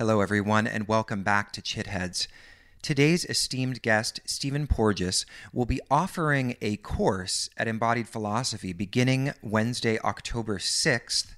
Hello, everyone, and welcome back to Chitheads. Today's esteemed guest, Stephen Porges, will be offering a course at Embodied Philosophy beginning Wednesday, October 6th.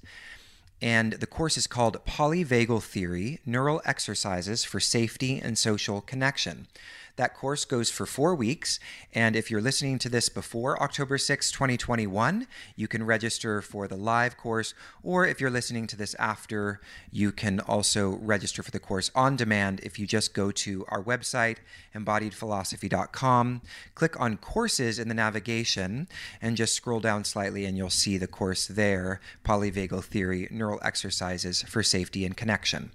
And the course is called Polyvagal Theory Neural Exercises for Safety and Social Connection. That course goes for four weeks. And if you're listening to this before October 6, 2021, you can register for the live course. Or if you're listening to this after, you can also register for the course on demand if you just go to our website, embodiedphilosophy.com, click on courses in the navigation, and just scroll down slightly, and you'll see the course there Polyvagal Theory Neural Exercises for Safety and Connection.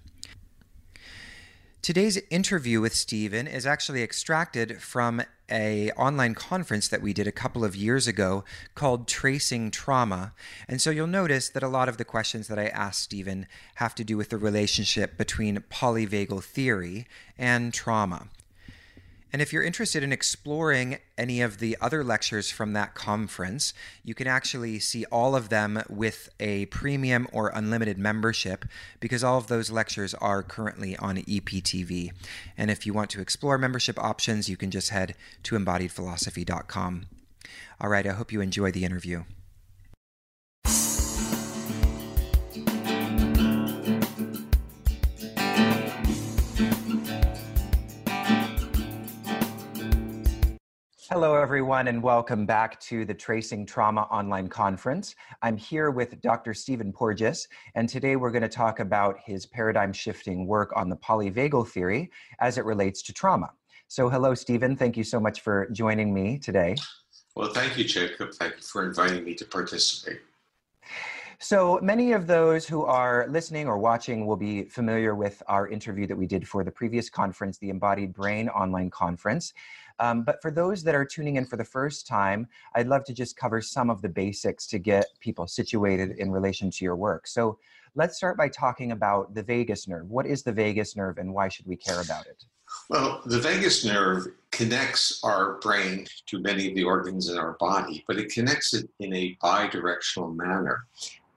Today's interview with Stephen is actually extracted from a online conference that we did a couple of years ago called Tracing Trauma. And so you'll notice that a lot of the questions that I asked Stephen have to do with the relationship between polyvagal theory and trauma. And if you're interested in exploring any of the other lectures from that conference, you can actually see all of them with a premium or unlimited membership because all of those lectures are currently on EPTV. And if you want to explore membership options, you can just head to embodiedphilosophy.com. All right, I hope you enjoy the interview. Hello, everyone, and welcome back to the Tracing Trauma Online Conference. I'm here with Dr. Stephen Porges, and today we're going to talk about his paradigm shifting work on the polyvagal theory as it relates to trauma. So, hello, Stephen. Thank you so much for joining me today. Well, thank you, Jacob. Thank you for inviting me to participate. So many of those who are listening or watching will be familiar with our interview that we did for the previous conference, the Embodied Brain online conference. Um, but for those that are tuning in for the first time, I'd love to just cover some of the basics to get people situated in relation to your work. So let's start by talking about the vagus nerve. What is the vagus nerve and why should we care about it? Well, the vagus nerve connects our brain to many of the organs in our body, but it connects it in a bidirectional manner.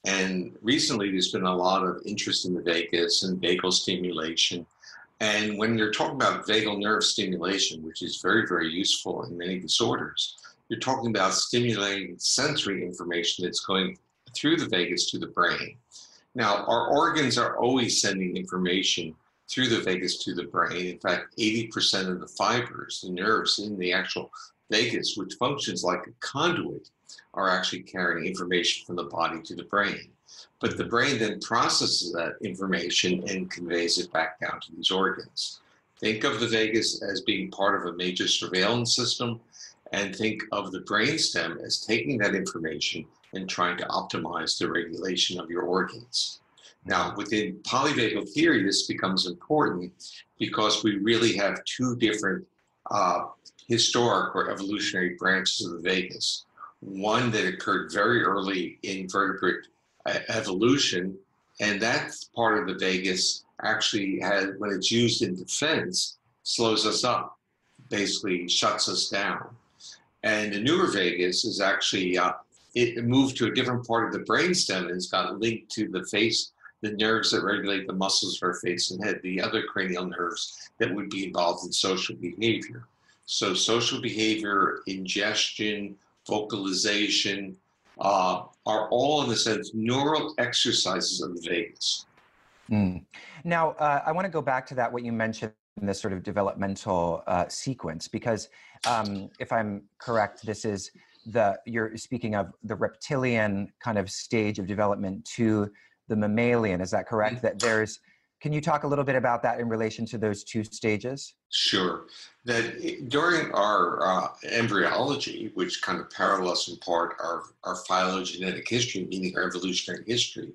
And recently, there's been a lot of interest in the vagus and vagal stimulation and when you're talking about vagal nerve stimulation, which is very, very useful in many disorders, you're talking about stimulating sensory information that's going through the vagus to the brain. Now, our organs are always sending information through the vagus to the brain. In fact, 80% of the fibers, the nerves in the actual vagus, which functions like a conduit, are actually carrying information from the body to the brain. But the brain then processes that information and conveys it back down to these organs. Think of the vagus as being part of a major surveillance system, and think of the brainstem as taking that information and trying to optimize the regulation of your organs. Now, within polyvagal theory, this becomes important because we really have two different uh, historic or evolutionary branches of the vagus. One that occurred very early in vertebrate evolution, and that part of the vagus actually has, when it's used in defense, slows us up, basically shuts us down. And the newer vagus is actually uh, it moved to a different part of the brainstem and it's got linked to the face, the nerves that regulate the muscles of our face and head, the other cranial nerves that would be involved in social behavior. So, social behavior, ingestion, vocalization, uh, are all, in a sense, neural exercises of the vagus. Mm. Now, uh, I want to go back to that, what you mentioned in this sort of developmental uh, sequence, because um, if I'm correct, this is the, you're speaking of the reptilian kind of stage of development to the mammalian. Is that correct? Mm-hmm. That there's can you talk a little bit about that in relation to those two stages? Sure. That during our uh, embryology, which kind of parallels in part our, our phylogenetic history, meaning our evolutionary history,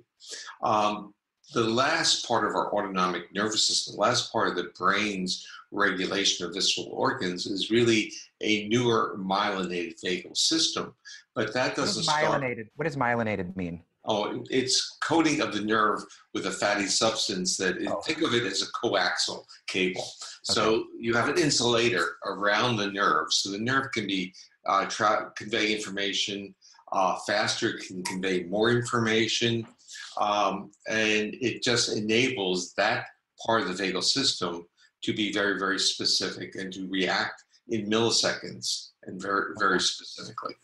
um, the last part of our autonomic nervous system, the last part of the brain's regulation of visceral organs is really a newer myelinated vagal system. But that doesn't what myelinated, start. What does myelinated mean? Oh, it's coating of the nerve with a fatty substance that oh. think of it as a coaxial cable. So you have an insulator around the nerve, so the nerve can be uh, tra- convey information uh, faster, can convey more information, um, and it just enables that part of the vagal system to be very, very specific and to react in milliseconds and very, very specifically.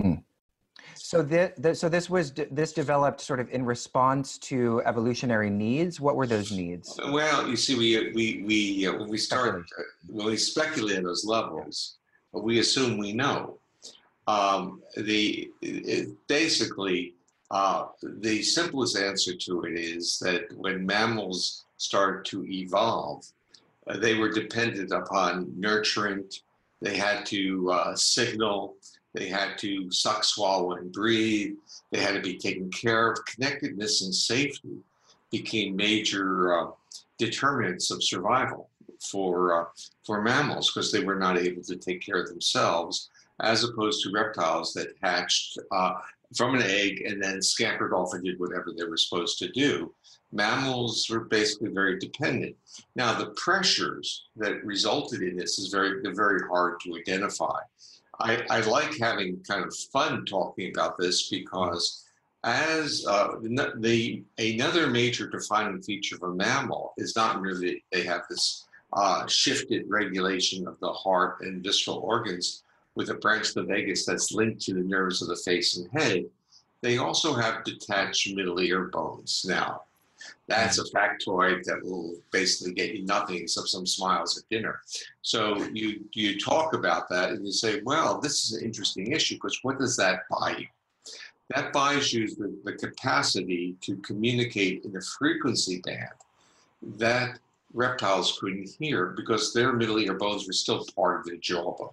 Hmm. So this, so this was this developed sort of in response to evolutionary needs. What were those needs? Well, you see, we we we uh, when we start uh, when we speculate at those levels, we assume we know. Um, the it, basically uh, the simplest answer to it is that when mammals start to evolve, uh, they were dependent upon nurturant. They had to uh, signal. They had to suck, swallow, and breathe. They had to be taken care of. Connectedness and safety became major uh, determinants of survival for uh, for mammals because they were not able to take care of themselves, as opposed to reptiles that hatched uh, from an egg and then scampered off and did whatever they were supposed to do. Mammals were basically very dependent. Now, the pressures that resulted in this is very very hard to identify. I, I like having kind of fun talking about this because as uh, the, the, another major defining feature of a mammal is not merely they have this uh, shifted regulation of the heart and visceral organs with a branch of the vagus that's linked to the nerves of the face and head. They also have detached middle ear bones now. That's a factoid that will basically get you nothing except some smiles at dinner. So you you talk about that and you say, well, this is an interesting issue because what does that buy you? That buys you the, the capacity to communicate in a frequency band that reptiles couldn't hear because their middle ear bones were still part of their jawbone.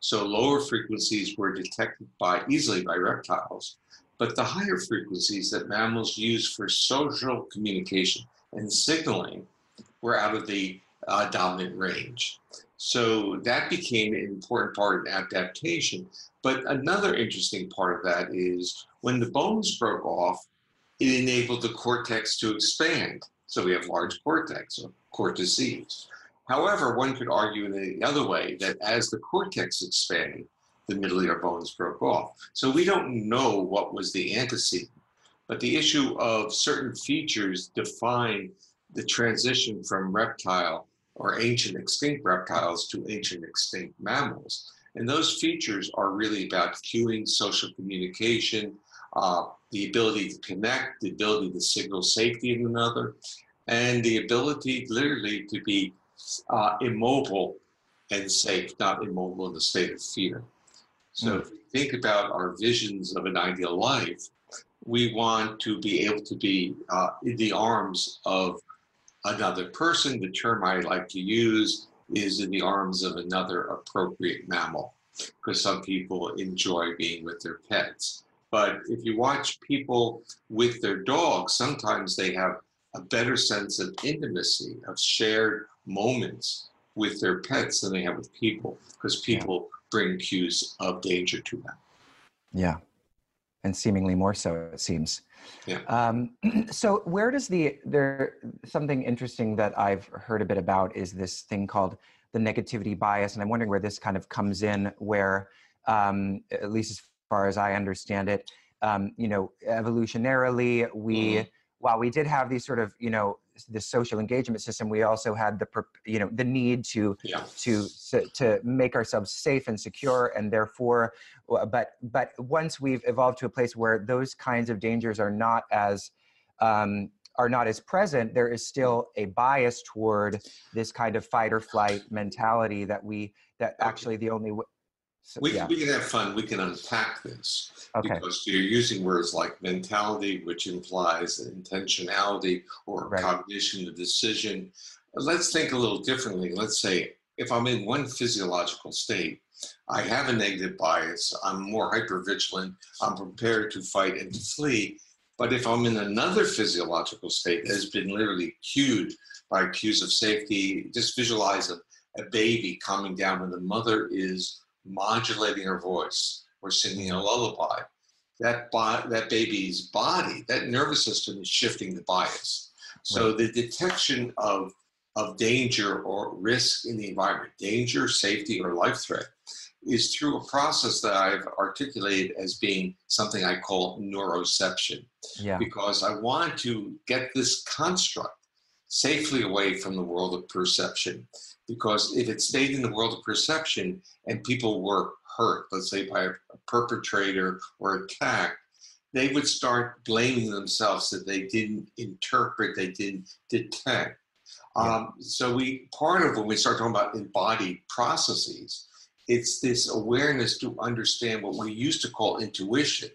So lower frequencies were detected by easily by reptiles, but the higher frequencies that mammals use for social communication and signaling were out of the uh, dominant range. So that became an important part of adaptation. But another interesting part of that is when the bones broke off, it enabled the cortex to expand. So we have large cortex or cortices. However, one could argue in the other way that as the cortex expanded, the middle ear bones broke off. So we don't know what was the antecedent, but the issue of certain features define the transition from reptile or ancient extinct reptiles to ancient extinct mammals. And those features are really about cueing social communication, uh, the ability to connect, the ability to signal safety in another, and the ability literally to be uh, immobile and safe, not immobile in the state of fear. So if we think about our visions of an ideal life, we want to be able to be uh, in the arms of another person. The term I like to use is in the arms of another appropriate mammal, because some people enjoy being with their pets. But if you watch people with their dogs, sometimes they have a better sense of intimacy, of shared moments with their pets than they have with people, because people. Bring cues of danger to them. Yeah, and seemingly more so, it seems. Yeah. Um, so where does the there something interesting that I've heard a bit about is this thing called the negativity bias, and I'm wondering where this kind of comes in, where um, at least as far as I understand it, um, you know, evolutionarily we. Mm-hmm while we did have these sort of you know the social engagement system we also had the you know the need to yeah. to to make ourselves safe and secure and therefore but but once we've evolved to a place where those kinds of dangers are not as um, are not as present there is still a bias toward this kind of fight or flight mentality that we that actually the only so, we, yeah. we can have fun. We can unpack this okay. because you're using words like mentality, which implies intentionality or right. cognition, a decision. Let's think a little differently. Let's say if I'm in one physiological state, I have a negative bias, I'm more hypervigilant, I'm prepared to fight and to flee. But if I'm in another physiological state that has been literally cued by cues of safety, just visualize a, a baby calming down when the mother is modulating her voice or singing a lullaby, that, bi- that baby's body, that nervous system is shifting the bias. So right. the detection of, of danger or risk in the environment, danger, safety, or life threat, is through a process that I've articulated as being something I call neuroception. Yeah. Because I want to get this construct safely away from the world of perception. Because if it stayed in the world of perception and people were hurt, let's say by a perpetrator or attacked, they would start blaming themselves that they didn't interpret, they didn't detect. Um, so we part of when we start talking about embodied processes, it's this awareness to understand what we used to call intuition,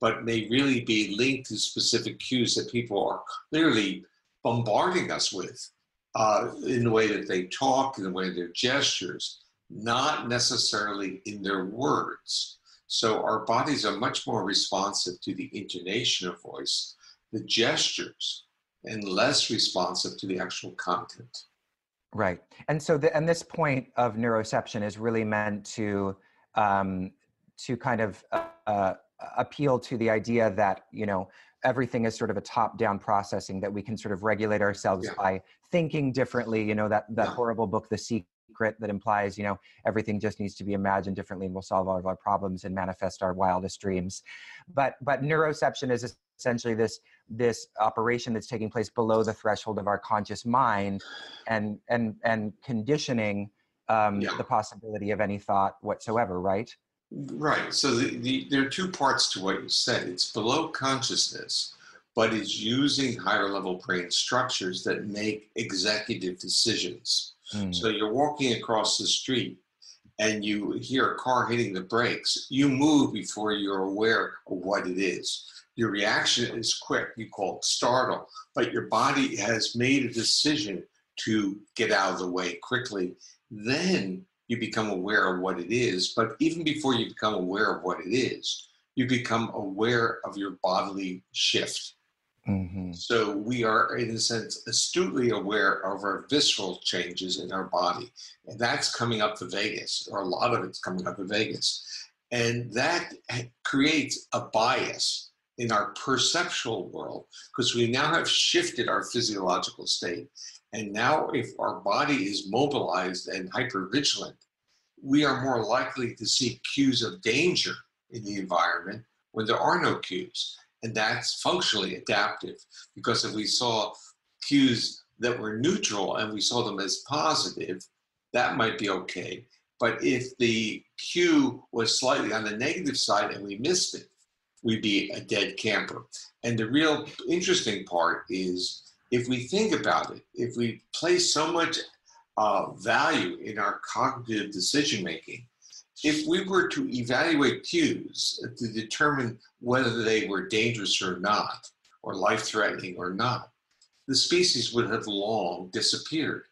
but may really be linked to specific cues that people are clearly bombarding us with uh, in the way that they talk, in the way their gestures, not necessarily in their words. So our bodies are much more responsive to the intonation of voice, the gestures, and less responsive to the actual content. Right. And so, the, and this point of neuroception is really meant to um, to kind of uh, uh, appeal to the idea that you know everything is sort of a top-down processing that we can sort of regulate ourselves yeah. by thinking differently. You know that that yeah. horrible book, The Secret, that implies you know everything just needs to be imagined differently and we'll solve all of our problems and manifest our wildest dreams. But but neuroception is essentially this this operation that's taking place below the threshold of our conscious mind and and and conditioning um, yeah. the possibility of any thought whatsoever right right so the, the, there are two parts to what you said it's below consciousness but it's using higher level brain structures that make executive decisions mm. so you're walking across the street and you hear a car hitting the brakes you move before you're aware of what it is your reaction is quick. You call it startle, but your body has made a decision to get out of the way quickly. Then you become aware of what it is. But even before you become aware of what it is, you become aware of your bodily shift. Mm-hmm. So we are, in a sense, astutely aware of our visceral changes in our body. And that's coming up the vagus, or a lot of it's coming up the vagus. And that creates a bias in our perceptual world because we now have shifted our physiological state. And now, if our body is mobilized and hypervigilant, we are more likely to see cues of danger in the environment when there are no cues. And that's functionally adaptive because if we saw cues that were neutral and we saw them as positive, that might be okay. But if the cue was slightly on the negative side and we missed it, we'd be a dead camper. And the real interesting part is if we think about it, if we place so much uh, value in our cognitive decision making, if we were to evaluate cues to determine whether they were dangerous or not, or life threatening or not, the species would have long disappeared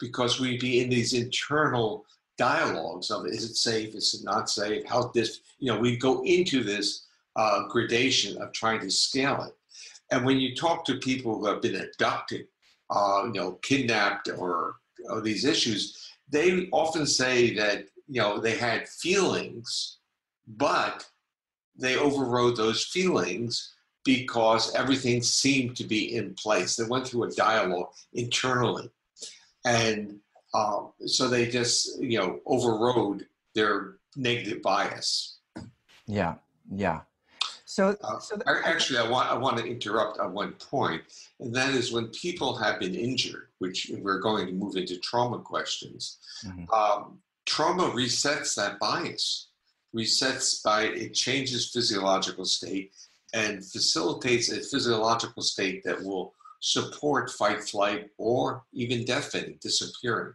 because we'd be in these internal dialogues of is it safe, is it not safe, how this, you know, we go into this uh, gradation of trying to scale it. And when you talk to people who have been abducted, uh, you know, kidnapped or, or these issues, they often say that you know they had feelings, but they overrode those feelings because everything seemed to be in place. They went through a dialogue internally, and um, so they just you know overrode their negative bias. Yeah, yeah. So, uh, so actually, I want I want to interrupt at one point, and that is when people have been injured, which we're going to move into trauma questions. Mm-hmm. Um, trauma resets that bias, resets by it changes physiological state and facilitates a physiological state that will support fight, flight, or even death fainting, disappearing.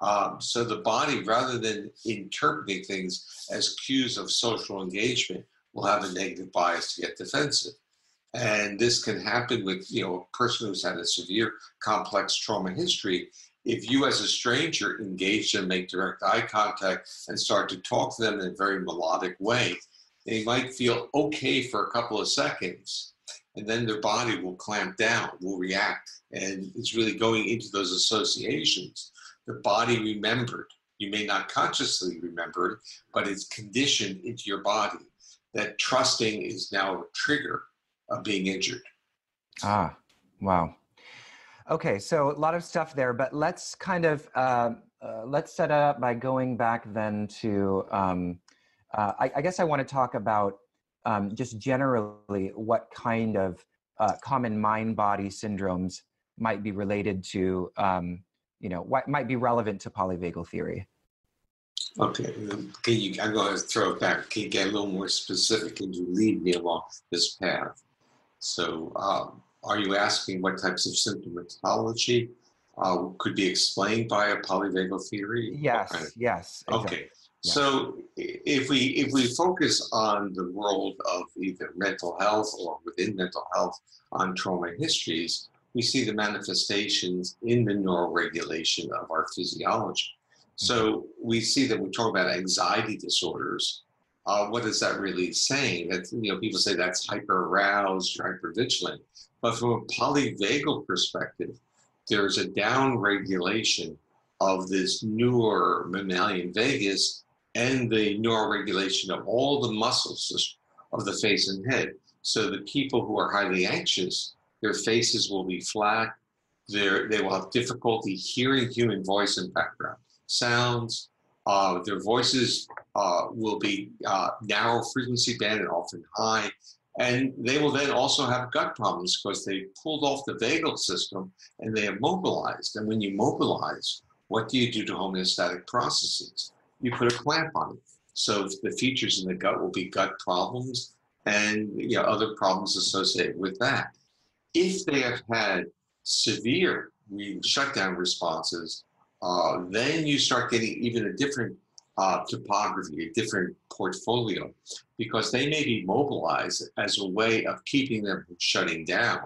Um, so the body, rather than interpreting things as cues of social engagement, will have a negative bias to get defensive. And this can happen with you know a person who's had a severe complex trauma history. If you as a stranger engage them, make direct eye contact, and start to talk to them in a very melodic way, they might feel okay for a couple of seconds, and then their body will clamp down, will react, and it's really going into those associations. The body remembered. You may not consciously remember it, but it's conditioned into your body that trusting is now a trigger of being injured. Ah, wow. Okay, so a lot of stuff there, but let's kind of uh, uh, let's set up by going back then to. Um, uh, I, I, guess I want to talk about um, just generally what kind of uh, common mind-body syndromes might be related to, um, you know, what might be relevant to polyvagal theory. Okay, can you? I'm going to throw it back. Can you get a little more specific? Can you lead me along this path? So, um, are you asking what types of symptomatology uh, could be explained by a polyvagal theory? Yes. Of, yes. Exactly. Okay. Yeah. So, if we if we focus on the world of either mental health or within mental health on trauma histories, we see the manifestations in the neural regulation of our physiology. So we see that we talk about anxiety disorders. Uh, what is that really saying? That you know, people say that's hyper aroused or hyper vigilant, but from a polyvagal perspective, there's a down regulation of this newer mammalian vagus and the neural regulation of all the muscles of the face and head. So the people who are highly anxious, their faces will be flat. they they will have difficulty hearing human voice in background sounds. Uh, their voices uh, will be uh, narrow frequency band and often high. And they will then also have gut problems because they pulled off the vagal system and they are mobilized. And when you mobilize, what do you do to homeostatic processes? You put a clamp on it. So the features in the gut will be gut problems and you know, other problems associated with that. If they have had severe shutdown responses, uh, then you start getting even a different uh, topography, a different portfolio, because they may be mobilized as a way of keeping them from shutting down.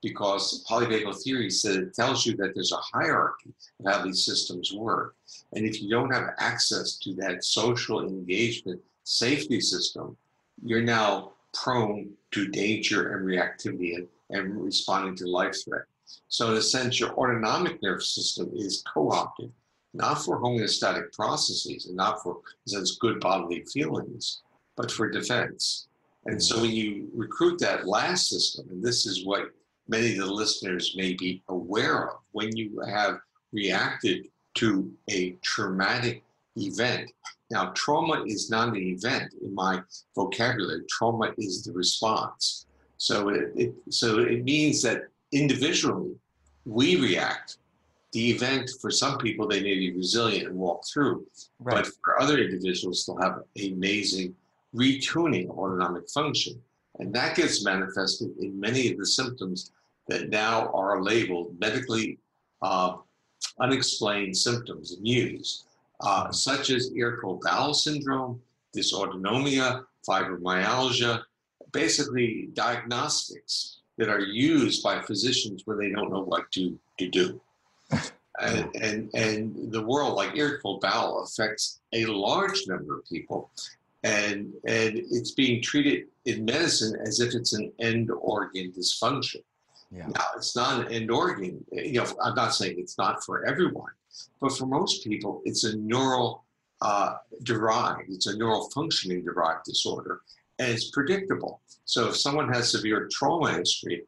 Because polyvagal theory says it tells you that there's a hierarchy of how these systems work. And if you don't have access to that social engagement safety system, you're now prone to danger and reactivity and, and responding to life threat. So in a sense, your autonomic nervous system is co-opted, not for homeostatic processes and not for, sense, good bodily feelings, but for defense. And so mm-hmm. when you recruit that last system, and this is what many of the listeners may be aware of, when you have reacted to a traumatic event. Now, trauma is not an event in my vocabulary. Trauma is the response. So it, it so it means that individually, we react. The event, for some people, they may be resilient and walk through. Right. But for other individuals, they'll have amazing retuning autonomic function. And that gets manifested in many of the symptoms that now are labeled medically uh, unexplained symptoms and used, uh, such as irritable bowel syndrome, dysautonomia, fibromyalgia, basically diagnostics that are used by physicians when they don't know what to, to do. and, and, and the world, like irritable bowel, affects a large number of people. And, and it's being treated in medicine as if it's an end organ dysfunction. Yeah. Now, it's not an end organ. You know, I'm not saying it's not for everyone, but for most people, it's a neural uh, derived, it's a neural functioning derived disorder and it's predictable. So if someone has severe trauma history,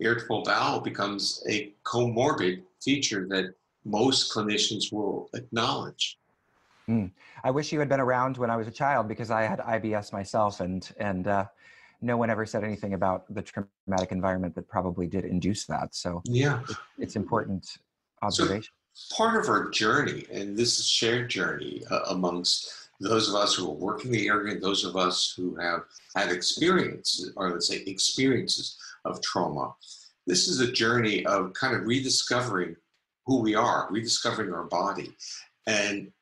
irritable bowel becomes a comorbid feature that most clinicians will acknowledge. Mm. I wish you had been around when I was a child because I had IBS myself, and and uh, no one ever said anything about the traumatic environment that probably did induce that. So yeah, it, it's important observation. So part of our journey, and this is shared journey uh, amongst those of us who are working the area, those of us who have had experiences, or let's say experiences of trauma. This is a journey of kind of rediscovering who we are, rediscovering our body, and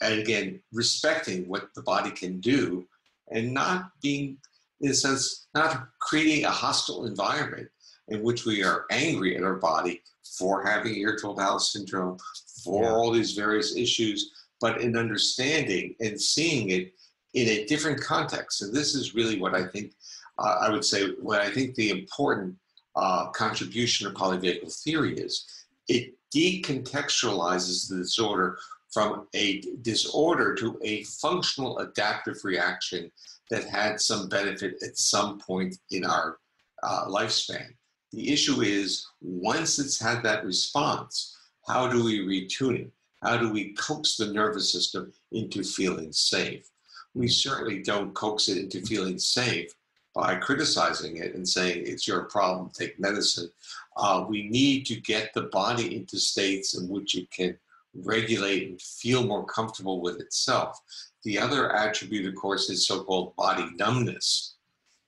and again respecting what the body can do, and not being, in a sense, not creating a hostile environment in which we are angry at our body for having irritable bowel syndrome, for yeah. all these various issues but in understanding and seeing it in a different context. And this is really what I think, uh, I would say, what I think the important uh, contribution of polyvagal theory is. It decontextualizes the disorder from a disorder to a functional adaptive reaction that had some benefit at some point in our uh, lifespan. The issue is once it's had that response, how do we retune it? How do we coax the nervous system into feeling safe? We certainly don't coax it into feeling safe by criticizing it and saying it's your problem, take medicine, Uh, we need to get the body into states in which it can regulate and feel more comfortable with itself. The other attribute, of course, is so called body numbness.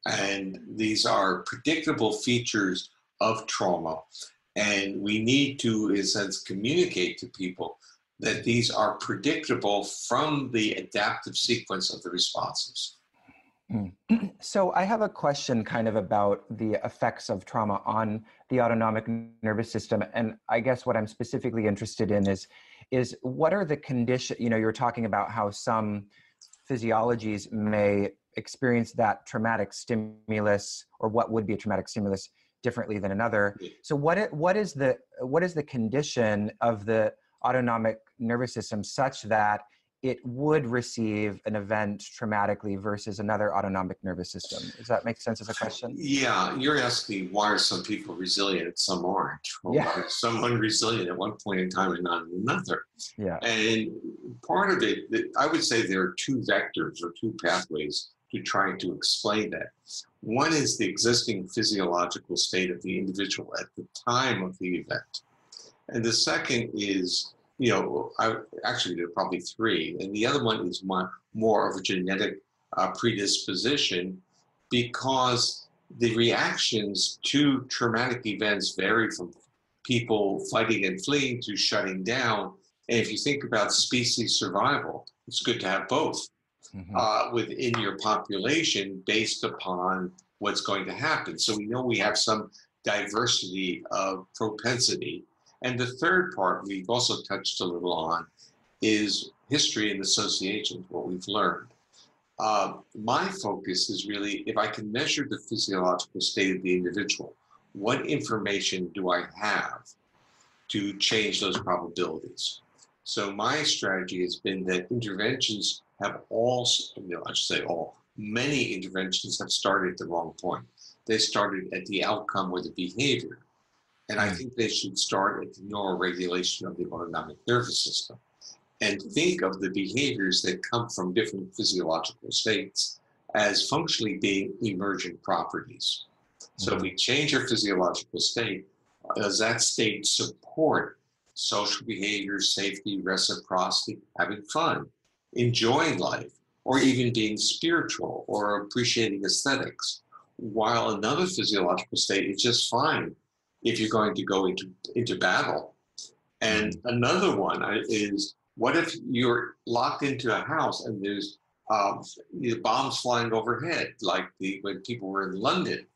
And these are predictable features of trauma. And we need to, in a sense, communicate to people that these are predictable from the adaptive sequence of the responses. Hmm. So, I have a question kind of about the effects of trauma on the autonomic nervous system. And I guess what I'm specifically interested in is, is what are the conditions? You know, you're talking about how some physiologies may experience that traumatic stimulus or what would be a traumatic stimulus differently than another. So, what, what, is, the, what is the condition of the autonomic nervous system such that it would receive an event traumatically versus another autonomic nervous system. Does that make sense as a question? Yeah, you're asking why are some people resilient, and some aren't? Well, yeah. Some unresilient at one point in time and not another. Yeah. And part of it, I would say there are two vectors or two pathways to trying to explain that. One is the existing physiological state of the individual at the time of the event. And the second is you know, I, actually there are probably three, and the other one is more, more of a genetic uh, predisposition because the reactions to traumatic events vary from people fighting and fleeing to shutting down. And if you think about species survival, it's good to have both mm-hmm. uh, within your population based upon what's going to happen. So we know we have some diversity of propensity and the third part we've also touched a little on is history and associations, what we've learned. Uh, my focus is really if I can measure the physiological state of the individual, what information do I have to change those probabilities? So my strategy has been that interventions have all, you know, I should say all, many interventions have started at the wrong point. They started at the outcome or the behavior. And I hmm. think they should start at the neuroregulation of the autonomic nervous system and think of the behaviors that come from different physiological states as functionally being emergent properties. So if we hmm. change our physiological state, does that state support social behavior, safety, reciprocity, having fun, enjoying life, or even being spiritual or appreciating aesthetics? While another physiological state is just fine if you're going to go into, into battle. And mm-hmm. another one is what if you're locked into a house and there's um, bombs flying overhead, like the, when people were in London?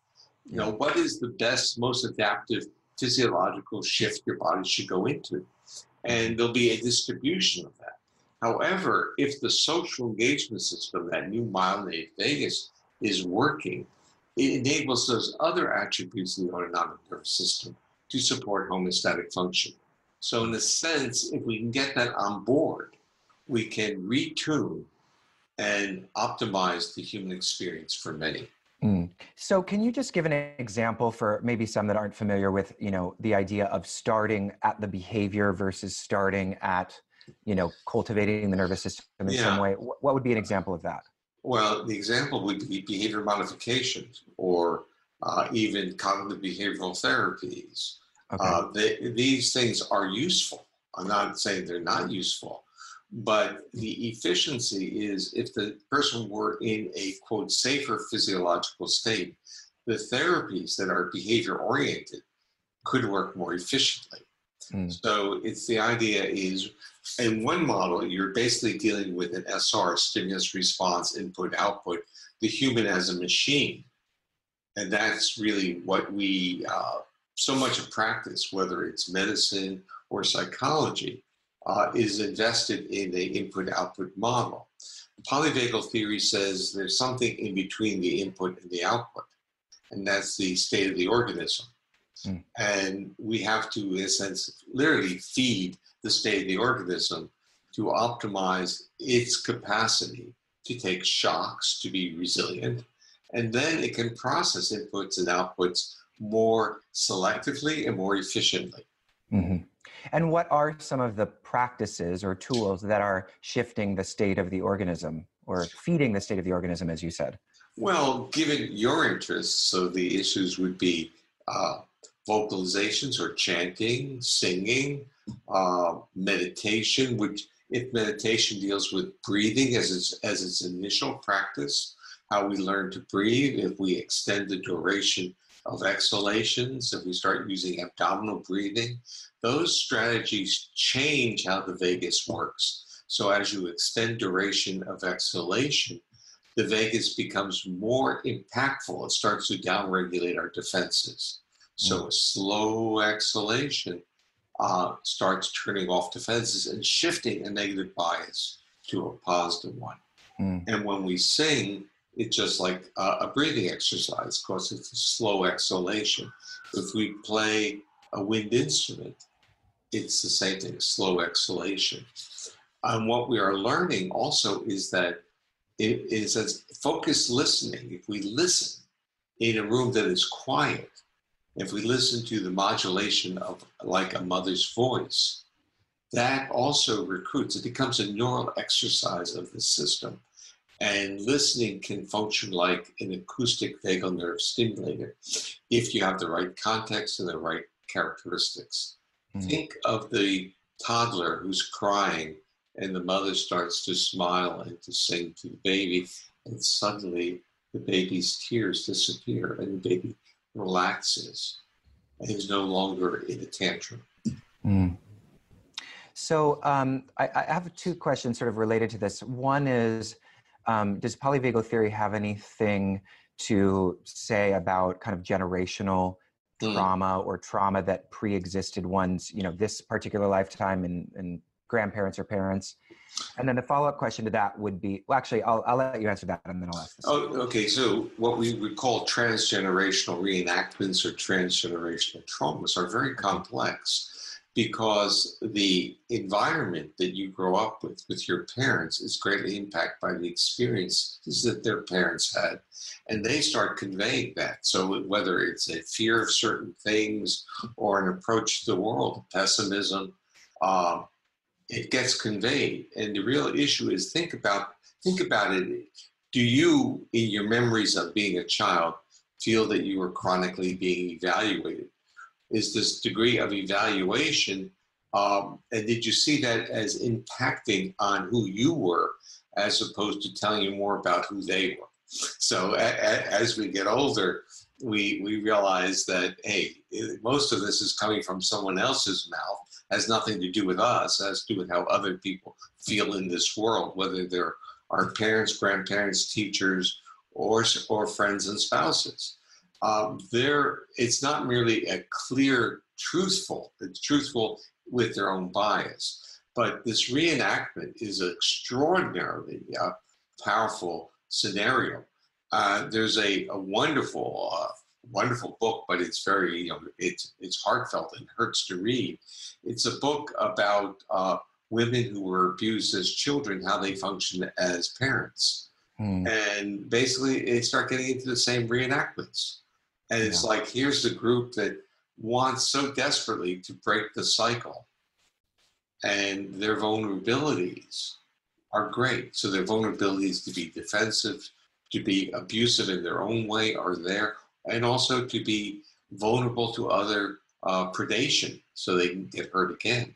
You know, what is the best, most adaptive physiological shift your body should go into? And mm-hmm. there'll be a distribution of that. However, if the social engagement system, that new myelinated vagus, is working, it enables those other attributes of the autonomic nervous system to support homeostatic function. So, in a sense, if we can get that on board, we can retune and optimize the human experience for many. Mm. So, can you just give an example for maybe some that aren't familiar with, you know, the idea of starting at the behavior versus starting at, you know, cultivating the nervous system in yeah. some way? What would be an example of that? Well, the example would be behavior modification or uh, even cognitive behavioral therapies. Okay. Uh, they, these things are useful. I'm not saying they're not useful, but the efficiency is if the person were in a quote safer physiological state, the therapies that are behavior oriented could work more efficiently. Mm. So it's the idea is in one model, you're basically dealing with an SR, stimulus response, input, output, the human as a machine. And that's really what we, uh, so much of practice, whether it's medicine or psychology, uh, is invested in the input output model. The polyvagal theory says there's something in between the input and the output, and that's the state of the organism. Mm. And we have to, in a sense, literally feed the state of the organism to optimize its capacity to take shocks, to be resilient, and then it can process inputs and outputs more selectively and more efficiently. Mm-hmm. And what are some of the practices or tools that are shifting the state of the organism or feeding the state of the organism, as you said? Well, given your interests, so the issues would be uh, vocalizations or chanting, singing, uh, meditation, which if meditation deals with breathing as its, as its initial practice, how we learn to breathe, if we extend the duration of exhalations, if we start using abdominal breathing, those strategies change how the vagus works. So as you extend duration of exhalation, the vagus becomes more impactful. It starts to downregulate our defenses. So a slow exhalation uh, starts turning off defenses and shifting a negative bias to a positive one. Mm. And when we sing, it's just like a, a breathing exercise because it's a slow exhalation. If we play a wind instrument, it's the same thing, a slow exhalation. And what we are learning also is that it is as focused listening. If we listen in a room that is quiet, if we listen to the modulation of like a mother's voice, that also recruits. It becomes a neural exercise of the system. And listening can function like an acoustic vagal nerve stimulator if you have the right context and the right characteristics. Mm. Think of the toddler who's crying and the mother starts to smile and to sing to the baby, and suddenly the baby's tears disappear and the baby relaxes and is no longer in a tantrum. Mm. So um, I, I, have two questions sort of related to this. One is, um, does polyvagal theory have anything to say about kind of generational mm. trauma or trauma that pre-existed one's, you know, this particular lifetime and, and grandparents or parents? And then the follow up question to that would be well, actually, I'll, I'll let you answer that and then I'll ask this. Oh, okay. So, what we would call transgenerational reenactments or transgenerational traumas are very complex because the environment that you grow up with, with your parents, is greatly impacted by the experiences that their parents had. And they start conveying that. So, whether it's a fear of certain things or an approach to the world, pessimism, uh, it gets conveyed. And the real issue is think about think about it. Do you, in your memories of being a child, feel that you were chronically being evaluated? Is this degree of evaluation, um, and did you see that as impacting on who you were, as opposed to telling you more about who they were? So a, a, as we get older, we we realize that hey, most of this is coming from someone else's mouth, has nothing to do with us, it has to do with how other people feel in this world, whether they're our parents, grandparents, teachers, or or friends and spouses. Um, there, it's not merely a clear, truthful. It's truthful with their own bias, but this reenactment is an extraordinarily uh, powerful scenario uh, there's a, a wonderful, uh, wonderful book, but it's very, you know, it's it's heartfelt and hurts to read. It's a book about uh, women who were abused as children, how they function as parents, mm. and basically they start getting into the same reenactments. And it's yeah. like here's the group that wants so desperately to break the cycle, and their vulnerabilities are great. So their vulnerabilities to be defensive to be abusive in their own way are there, and also to be vulnerable to other uh, predation so they can get hurt again.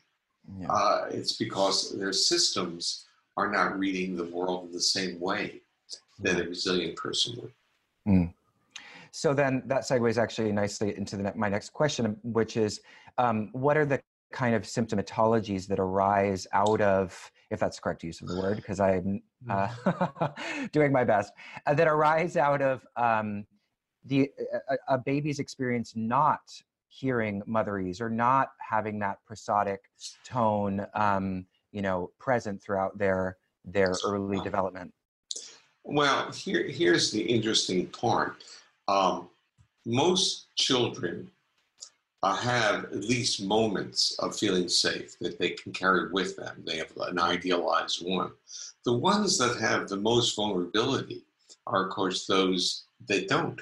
Yeah. Uh, it's because their systems are not reading the world in the same way that a resilient person would. Mm. So then that segues actually nicely into the, my next question, which is um, what are the kind of symptomatologies that arise out of, if that's correct use of the word, because I'm uh, doing my best, uh, that arise out of um, the a, a, baby's experience not hearing motherese or not having that prosodic tone, um, you know, present throughout their their early development. Well, here here's the interesting part. Um, most children uh, have at least moments of feeling safe that they can carry with them. They have an idealized one. The ones that have the most vulnerability are, of course, those that don't.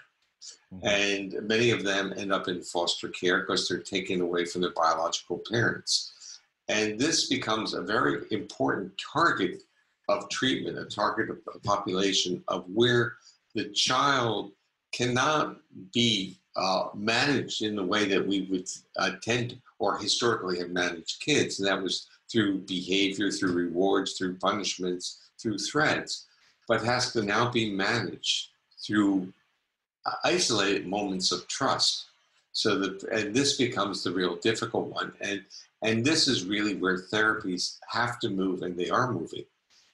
Mm-hmm. And many of them end up in foster care because they're taken away from their biological parents. And this becomes a very important target of treatment, a target of population of where the child cannot be uh, managed in the way that we would uh, tend or historically have managed kids, and that was through behavior, through rewards, through punishments, through threats, but has to now be managed through isolated moments of trust. So that, and this becomes the real difficult one, and and this is really where therapies have to move, and they are moving.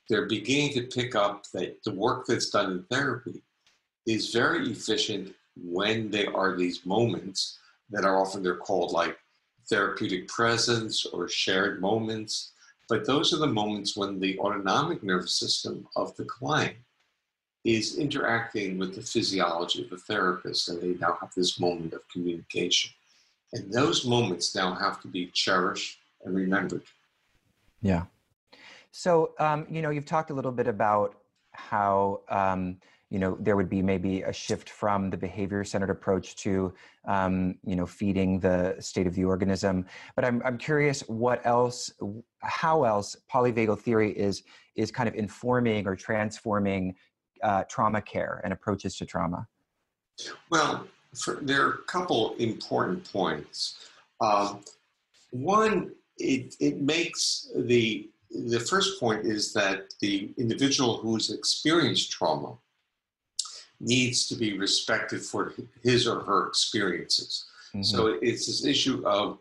They're beginning to pick up that the work that's done in therapy is very efficient when there are these moments that are often they're called like therapeutic presence or shared moments. But those are the moments when the autonomic nervous system of the client is interacting with the physiology of the therapist, and they now have this moment of communication. And those moments now have to be cherished and remembered. Yeah. So, um, you know, you've talked a little bit about how um, you know there would be maybe a shift from the behavior centered approach to um, you know feeding the state of the organism but I'm, I'm curious what else how else polyvagal theory is is kind of informing or transforming uh, trauma care and approaches to trauma well for, there are a couple important points um, one it, it makes the the first point is that the individual who's experienced trauma needs to be respected for his or her experiences. Mm-hmm. So it's this issue of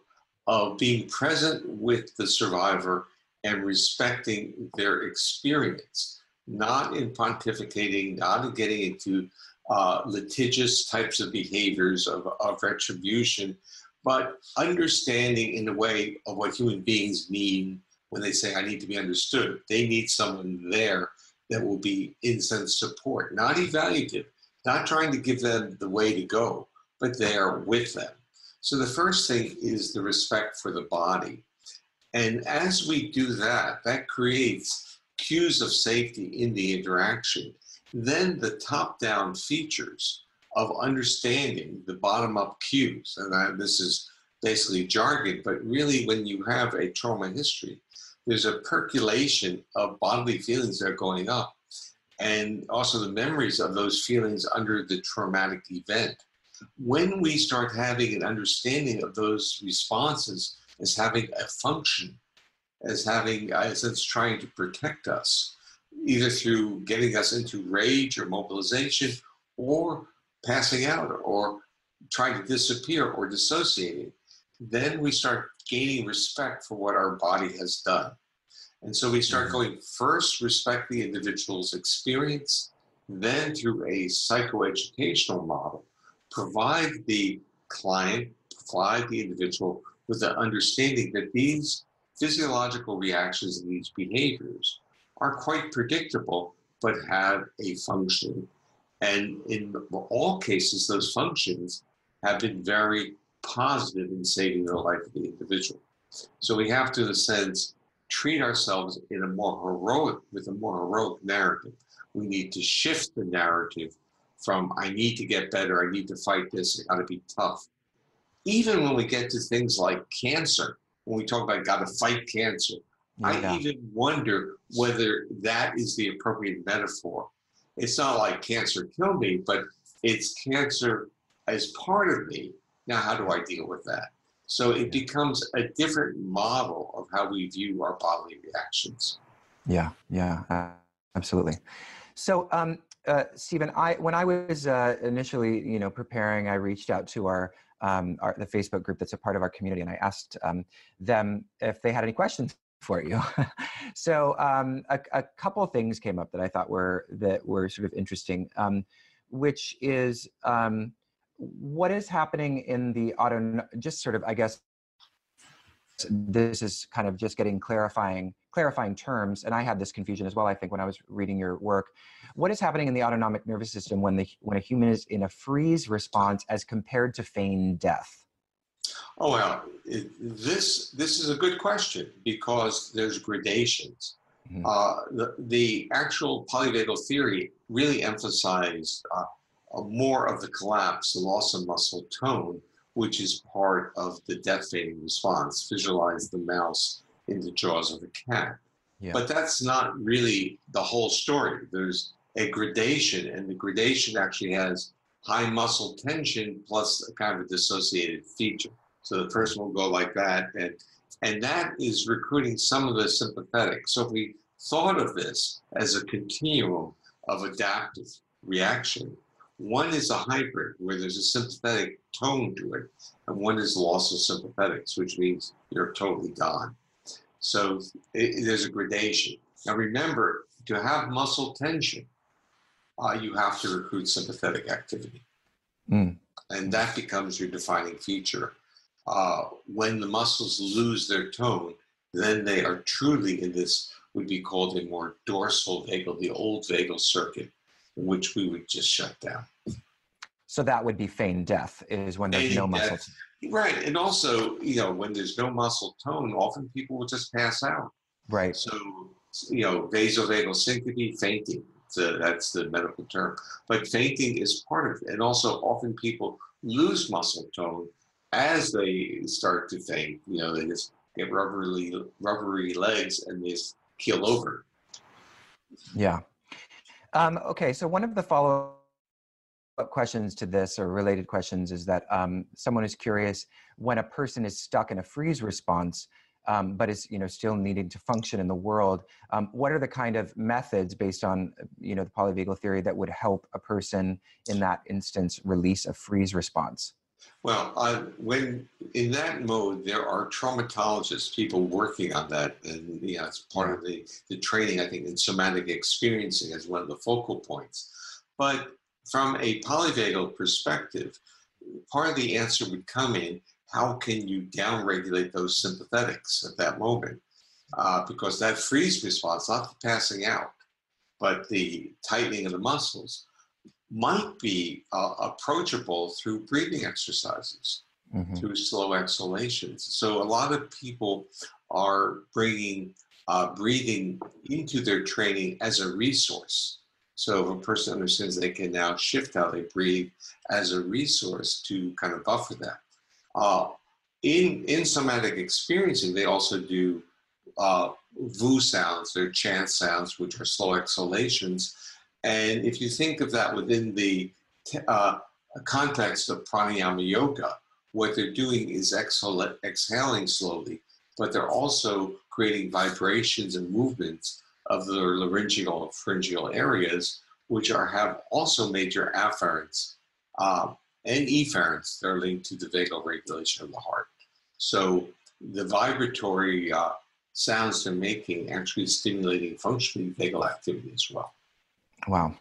of being present with the survivor and respecting their experience, not in pontificating, not in getting into uh, litigious types of behaviors of, of retribution, but understanding in the way of what human beings mean when they say, I need to be understood. They need someone there that will be in sense support, not evaluative, not trying to give them the way to go, but they are with them. So the first thing is the respect for the body. And as we do that, that creates cues of safety in the interaction. Then the top down features of understanding the bottom up cues. And I, this is basically jargon, but really, when you have a trauma history, there's a percolation of bodily feelings that are going up and also the memories of those feelings under the traumatic event. When we start having an understanding of those responses as having a function, as having, as it's trying to protect us, either through getting us into rage or mobilization or passing out or trying to disappear or dissociating, then we start gaining respect for what our body has done. And so we start mm-hmm. going first, respect the individual's experience, then through a psychoeducational model, provide the client, provide the individual with the understanding that these physiological reactions and these behaviors are quite predictable but have a function. And in all cases, those functions have been very positive in saving the life of the individual. So we have to, in a sense, treat ourselves in a more heroic, with a more heroic narrative. We need to shift the narrative from I need to get better, I need to fight this, I gotta be tough. Even when we get to things like cancer, when we talk about gotta fight cancer, yeah. I even wonder whether that is the appropriate metaphor. It's not like cancer killed me, but it's cancer as part of me. Now, how do I deal with that? So it becomes a different model of how we view our bodily reactions. Yeah, yeah, uh, absolutely. So, um, uh, Stephen, I when I was uh, initially, you know, preparing, I reached out to our, um, our, the Facebook group that's a part of our community, and I asked um, them if they had any questions for you. so, um, a, a, couple things came up that I thought were that were sort of interesting, um, which is um, what is happening in the auto just sort of i guess this is kind of just getting clarifying clarifying terms and i had this confusion as well i think when i was reading your work. What is happening in the autonomic nervous system when the when a human is in a freeze response as compared to feigned death? Oh well it, this this is a good question because there's gradations. Mm-hmm. uh, the, the actual polyvagal theory really emphasized uh, more of the collapse, the loss of muscle tone, which is part of the death fainting response. Visualize the mouse in the jaws of a cat. Yeah. But that's not really the whole story. There's a gradation, and the gradation actually has high muscle tension plus a kind of a dissociated feature. So the person will go like that, and and that is recruiting some of the sympathetic. So if we thought of this as a continuum of adaptive reaction, one is a hybrid where there's a sympathetic tone to it, and one is loss of sympathetics, which means you're totally gone. So it, there's a gradation. Now remember, to have muscle tension, uh, you have to recruit sympathetic activity. Mm. And that becomes your defining feature. Uh, when the muscles lose their tone, then they are truly in this, would be called a more dorsal vagal, the old vagal circuit, which we would just shut down. So that would be feigned death, is when there's no muscle. Right. And also, you know, when there's no muscle tone, often people will just pass out. Right. So, you know, vasovagal syncope, fainting. So that's the medical term. But fainting is part of it. And also, often people lose muscle tone as they start to faint. You know, they just get rubbery, rubbery legs and they just keel over. Yeah. Um, okay. So, one of the follow up questions to this or related questions is that um, someone is curious when a person is stuck in a freeze response um, but is you know still needing to function in the world um, what are the kind of methods based on you know the polyvagal theory that would help a person in that instance release a freeze response well, uh, when in that mode, there are traumatologists, people working on that, and you know, it's part of the, the training, I think, in somatic experiencing as one of the focal points. But from a polyvagal perspective, part of the answer would come in how can you downregulate those sympathetics at that moment? Uh, because that freeze response, not the passing out, but the tightening of the muscles, might be uh, approachable through breathing exercises, mm-hmm. through slow exhalations. So a lot of people are bringing uh, breathing into their training as a resource. So if a person understands they can now shift how they breathe as a resource to kind of buffer that. Uh, in, in somatic experiencing, they also do uh, voo sounds, they're chant sounds, which are slow exhalations. And if you think of that within the uh, context of pranayama yoga, what they're doing is exhale, exhaling slowly, but they're also creating vibrations and movements of the laryngeal and pharyngeal areas, which are have also major afferents uh, and efferents that are linked to the vagal regulation of the heart. So the vibratory uh, sounds they're making actually stimulating functionally vagal activity as well. Wow.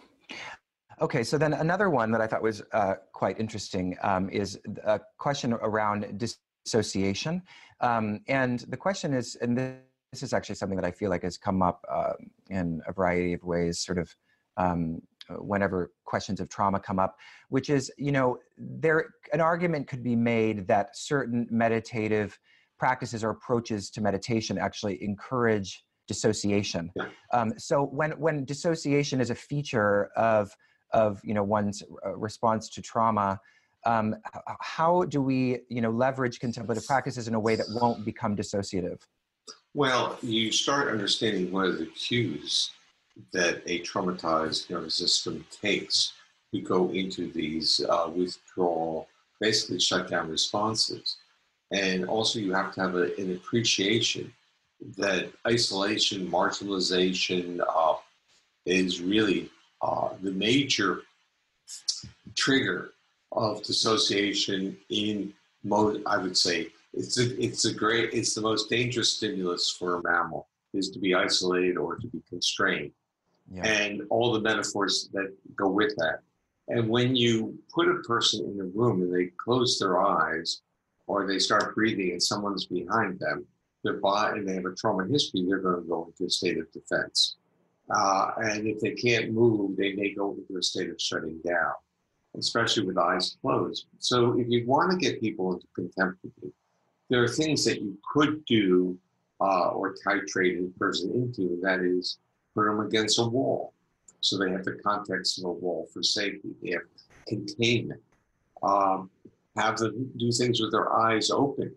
Okay, so then another one that I thought was uh, quite interesting um, is a question around dissociation. Um, and the question is, and this is actually something that I feel like has come up uh, in a variety of ways, sort of um, whenever questions of trauma come up, which is, you know, there an argument could be made that certain meditative practices or approaches to meditation actually encourage dissociation. Um, so when when dissociation is a feature of of you know one's uh, response to trauma. Um, how do we, you know, leverage contemplative practices in a way that won't become dissociative? Well, you start understanding what are the cues that a traumatized nervous system takes to go into these uh, withdrawal, basically shutdown responses. And also, you have to have a, an appreciation that isolation, marginalization uh, is really uh, the major trigger of dissociation in most, I would say, it's a, it's a great, it's the most dangerous stimulus for a mammal is to be isolated or to be constrained. Yeah. And all the metaphors that go with that. And when you put a person in a room and they close their eyes or they start breathing and someone's behind them, body and they have a trauma history, they're going to go into a state of defense. Uh, and if they can't move, they may go into a state of shutting down, especially with eyes closed. So if you want to get people into contemplative, there are things that you could do uh, or titrate a person into, that is put them against a wall. So they have the context of a wall for safety. They have containment. Um, have them do things with their eyes open.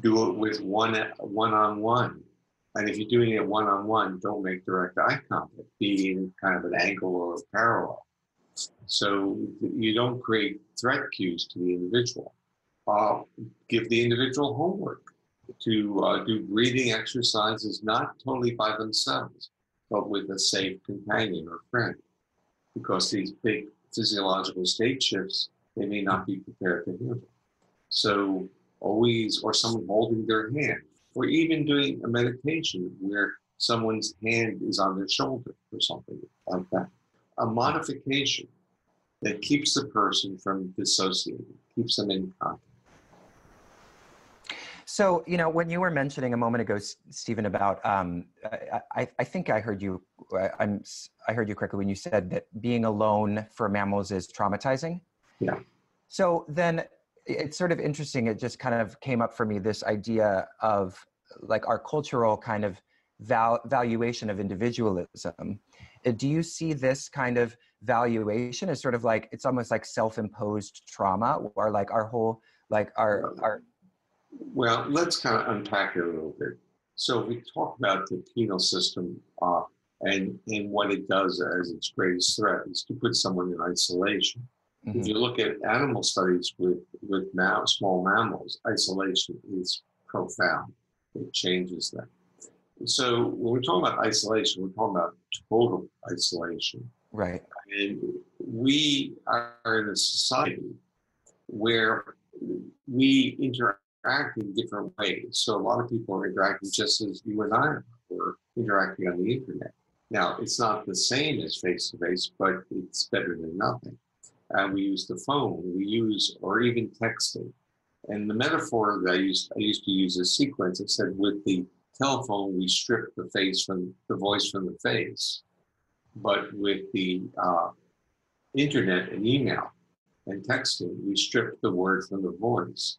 Do it with one one on one. And if you're doing it one on one, don't make direct eye contact. Be in kind of an angle or a parallel. So you don't create threat cues to the individual. Uh, give the individual homework to uh, do breathing exercises, not totally by themselves, but with a safe companion or friend, because these big physiological state shifts they may not be prepared to handle. So always, or someone holding their hand, or even doing a meditation where someone's hand is on their shoulder or something like that. A modification that keeps the person from dissociating, keeps them in contact. So, you know, when you were mentioning a moment ago, Stephen, about um, I, I think I heard you, I'm, I heard you correctly when you said that being alone for mammals is traumatizing. Yeah. So then it's sort of interesting. It just kind of came up for me this idea of like our cultural kind of val- valuation of individualism. Uh, do you see this kind of valuation as sort of like it's almost like self-imposed trauma, or like our whole like our our? Well, let's kind of unpack it a little bit. So we talk about the penal system uh, and and what it does as its greatest threat is to put someone in isolation. Mm-hmm. If you look at animal studies with with now small mammals, isolation is profound. It changes them. So when we're talking about isolation, we're talking about total isolation. Right. And we are in a society where we interact in different ways. So a lot of people are interacting just as you and I are. We're interacting on the internet. Now, it's not the same as face to face, but it's better than nothing. And we use the phone, we use, or even texting. And the metaphor that I used, I used to use a sequence. I said, with the telephone, we strip the face from the voice from the face. But with the uh, internet and email and texting, we strip the word from the voice.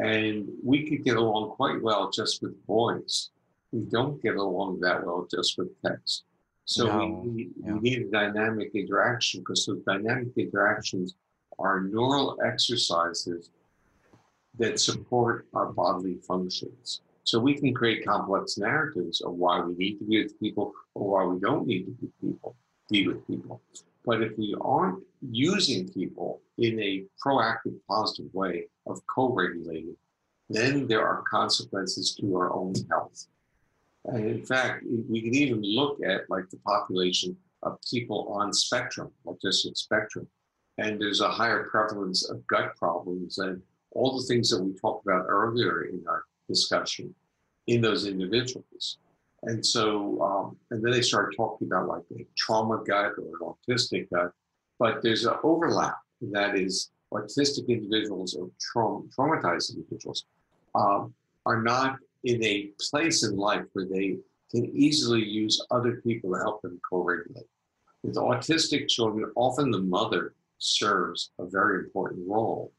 And we could get along quite well just with voice. We don't get along that well just with text. So no. we, need, yeah. we need a dynamic interaction because those dynamic interactions are neural exercises that support our bodily functions. So we can create complex narratives of why we need to be with people or why we don't need to be people, be with people. But if we aren't using people in a proactive, positive way of co-regulating, then there are consequences to our own health. And in fact, we can even look at like the population of people on spectrum, autistic spectrum, and there's a higher prevalence of gut problems and all the things that we talked about earlier in our discussion in those individuals. And so, um, and then they started talking about like a trauma gut or an autistic gut, but there's an overlap that is autistic individuals or tra- traumatized individuals um, are not in a place in life where they can easily use other people to help them co-regulate. With autistic children, often the mother serves a very important role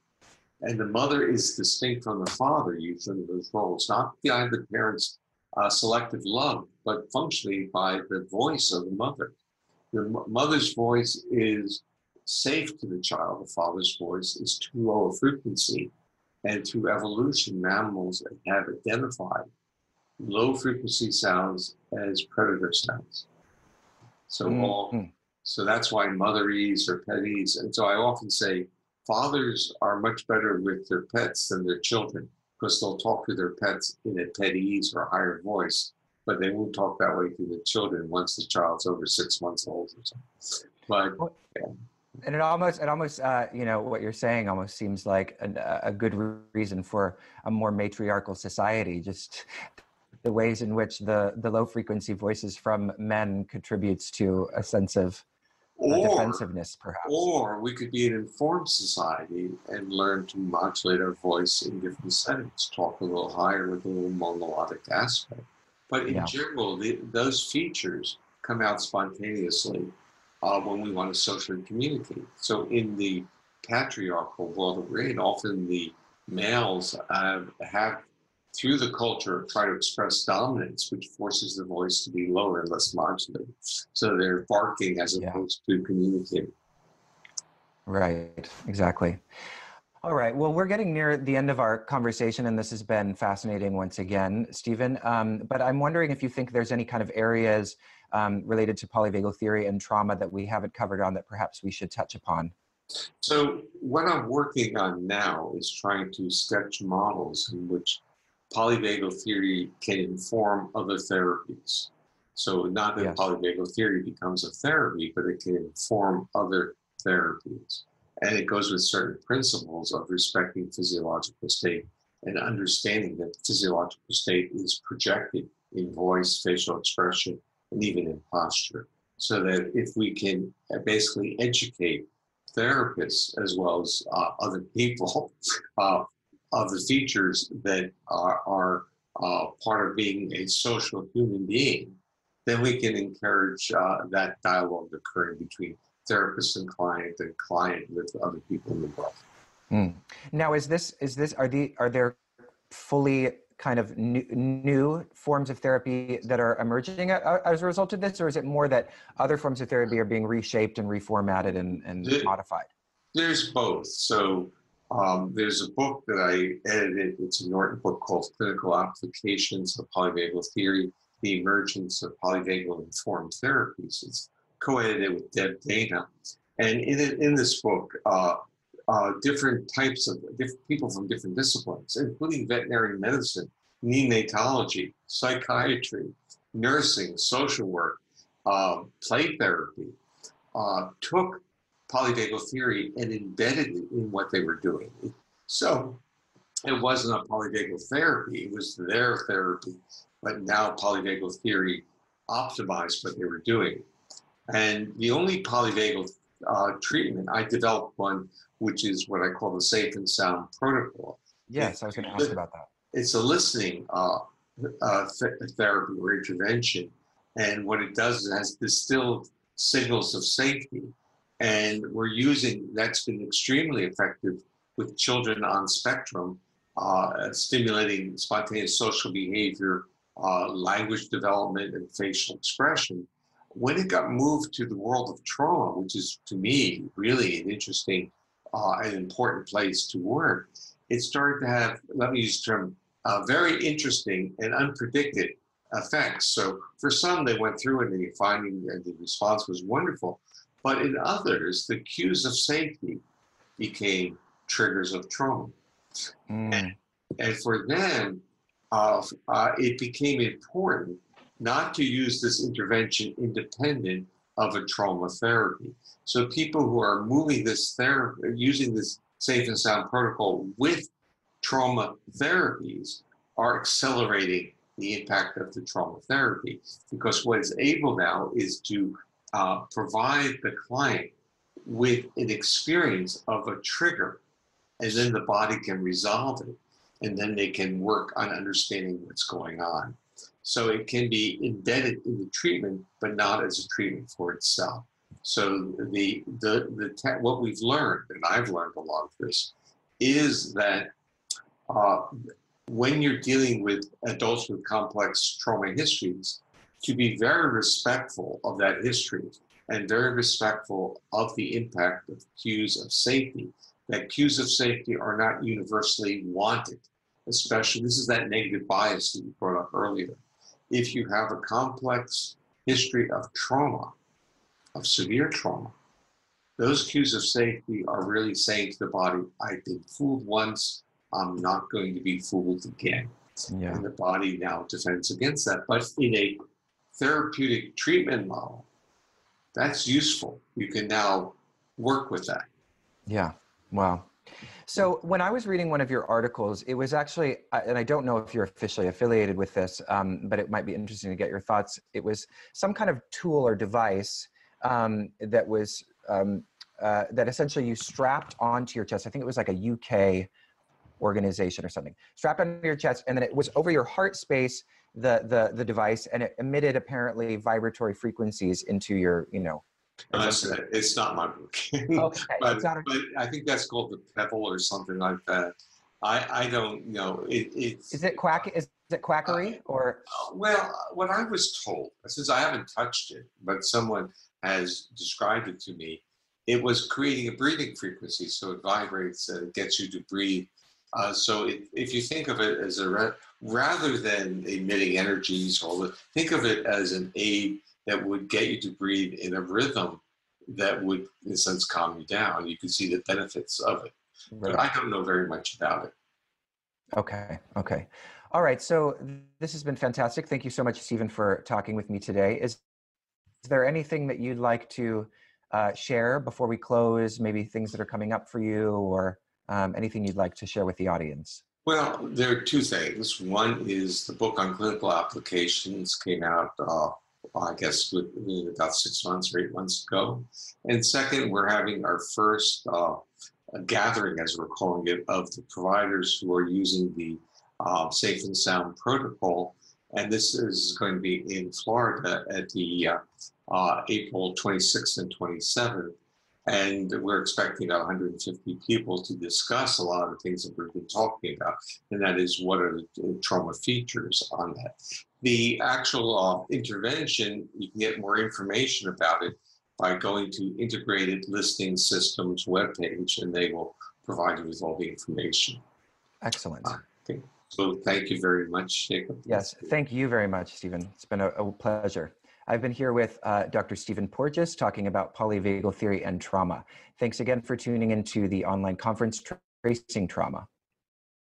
and the mother is distinct from the father usually in those roles, not by the parent's uh, selective love, but functionally by the voice of the mother. The mother's voice is safe to the child. The father's voice is too low a frequency. And through evolution, mammals have identified low frequency sounds as predator sounds. So mm-hmm. all, so that's why motherese or petties. And so I often say fathers are much better with their pets than their children because they'll talk to their pets in a pettyese or higher voice, but they won't talk that way to the children once the child's over six months old or something. But yeah. And it almost, it almost, uh, you know, what you're saying almost seems like a, a good reason for a more matriarchal society. Just the ways in which the the low frequency voices from men contributes to a sense of or, defensiveness, perhaps. Or we could be an informed society and learn to modulate our voice in different settings, talk a little higher with a little more melodic aspect. But in yeah. general, the, those features come out spontaneously uh, when we want to socially communicate. So in the patriarchal world that we're in, often the males uh, have through the culture try to express dominance, which forces the voice to be lower and less modulated. So they're barking as opposed yeah. to communicating. Right, exactly. All right. Well, we're getting near the end of our conversation, and this has been fascinating once again, Stephen. Um, but I'm wondering if you think there's any kind of areas um, related to polyvagal theory and trauma that we haven't covered on that perhaps we should touch upon. So, what I'm working on now is trying to sketch models in which polyvagal theory can inform other therapies. So, not that yes. polyvagal theory becomes a therapy, but it can inform other therapies. And it goes with certain principles of respecting physiological state and understanding that physiological state is projected in voice, facial expression, and even in posture. So that if we can basically educate therapists as well as uh, other people uh, of the features that are, are uh, part of being a social human being, then we can encourage uh, that dialogue occurring between therapist and client and client with other people in the world. Mm. Now, is this is this are the are there fully kind of new, new forms of therapy that are emerging as a result of this, or is it more that other forms of therapy are being reshaped and reformatted and, and the, modified? There's both. So um, there's a book that I edited. It's a Norton book called Clinical Applications of Polyvagal Theory: The Emergence of Polyvagal Informed Therapies. It's co-edited with Deb Dana, and in in this book, uh, uh, different types of different people from different disciplines, including veterinary medicine, neonatology, psychiatry, nursing, social work, uh, play therapy, uh, took polyvagal theory and embedded it in what they were doing. So it wasn't a polyvagal therapy, it was their therapy, but now polyvagal theory optimized what they were doing. And the only polyvagal uh, treatment, I developed one which is what I call the safe and sound protocol. Yes, I was going to ask about that. It's a listening uh, uh, therapy or intervention. And what it does is it has distilled signals of safety. And we're using that's been extremely effective with children on spectrum, uh, stimulating spontaneous social behavior, uh, language development, and facial expression when it got moved to the world of trauma, which is to me really an interesting uh, an important place to work, it started to have, let me use the term, uh, very interesting and unpredicted effects. So for some, they went through and the finding and the response was wonderful. But in others, the cues of safety became triggers of trauma. Mm. And, and, for them, uh, uh, it became important not to use this intervention independent of a trauma therapy. So people who are moving this therapy, using this safe and sound protocol with trauma therapies are accelerating the impact of the trauma therapy because what is able now is to uh, provide the client with an experience of a trigger and then the body can resolve it and then they can work on understanding what's going on so it can be embedded in the treatment, but not as a treatment for itself. So the the the te- what we've learned, and I've learned a lot of this, is that uh, when you're dealing with adults with complex trauma histories, to be very respectful of that history and very respectful of the impact of cues of safety. That cues of safety are not universally wanted, especially this is that negative bias that you brought up earlier if you have a complex history of trauma, of severe trauma, those cues of safety are really saying to the body, I've been fooled once, I'm not going to be fooled again. Yeah. And the body now defends against that. But in a therapeutic treatment model, that's useful. You can now work with that. Yeah. Wow. So when I was reading one of your articles, it was actually, and I don't know if you're officially affiliated with this, um, but it might be interesting to get your thoughts. It was some kind of tool or device um, that was um, uh, that essentially you strapped onto your chest. I think it was like a UK organization or something. Strapped onto your chest, and then it was over your heart space. The the the device, and it emitted apparently vibratory frequencies into your you know uh, it's not my book. okay. but, a- but, I think that's called the Pebble or something like that. I, I don't know. It, it's, is it quack? Is it quackery uh, or? Well, what I was told, since I haven't touched it, but someone has described it to me, it was creating a breathing frequency. So it vibrates and it gets you to breathe. Uh, so it, if you think of it as a rather than emitting energies, or think of it as an aid that would get you to breathe in a rhythm that would, in a sense, calm you down. You can see the benefits of it. Right. But I don't know very much about it. Okay. Okay. All right. So this has been fantastic. Thank you so much, Stephen, for talking with me today. Is, is there anything that you'd like to uh, share before we close? Maybe things that are coming up for you or um, anything you'd like to share with the audience? Well, there are two things. One is the book on clinical applications came out, uh, I guess, about six months or eight months ago. And second, we're having our first uh, gathering, as we're calling it, of the providers who are using the uh, Safe and Sound protocol. And this is going to be in Florida at the uh, uh, April 26th and 27th. And we're expecting 150 people to discuss a lot of the things that we've been talking about. And that is what are the trauma features on that. The actual uh, intervention, you can get more information about it by going to Integrated Listening Systems webpage, and they will provide you with all the information. Excellent. Uh, okay. So thank you very much, Jacob. Yes, thank you very much, Stephen. It's been a, a pleasure. I've been here with uh, Dr. Stephen Porges talking about polyvagal theory and trauma. Thanks again for tuning into the online conference Tracing Trauma.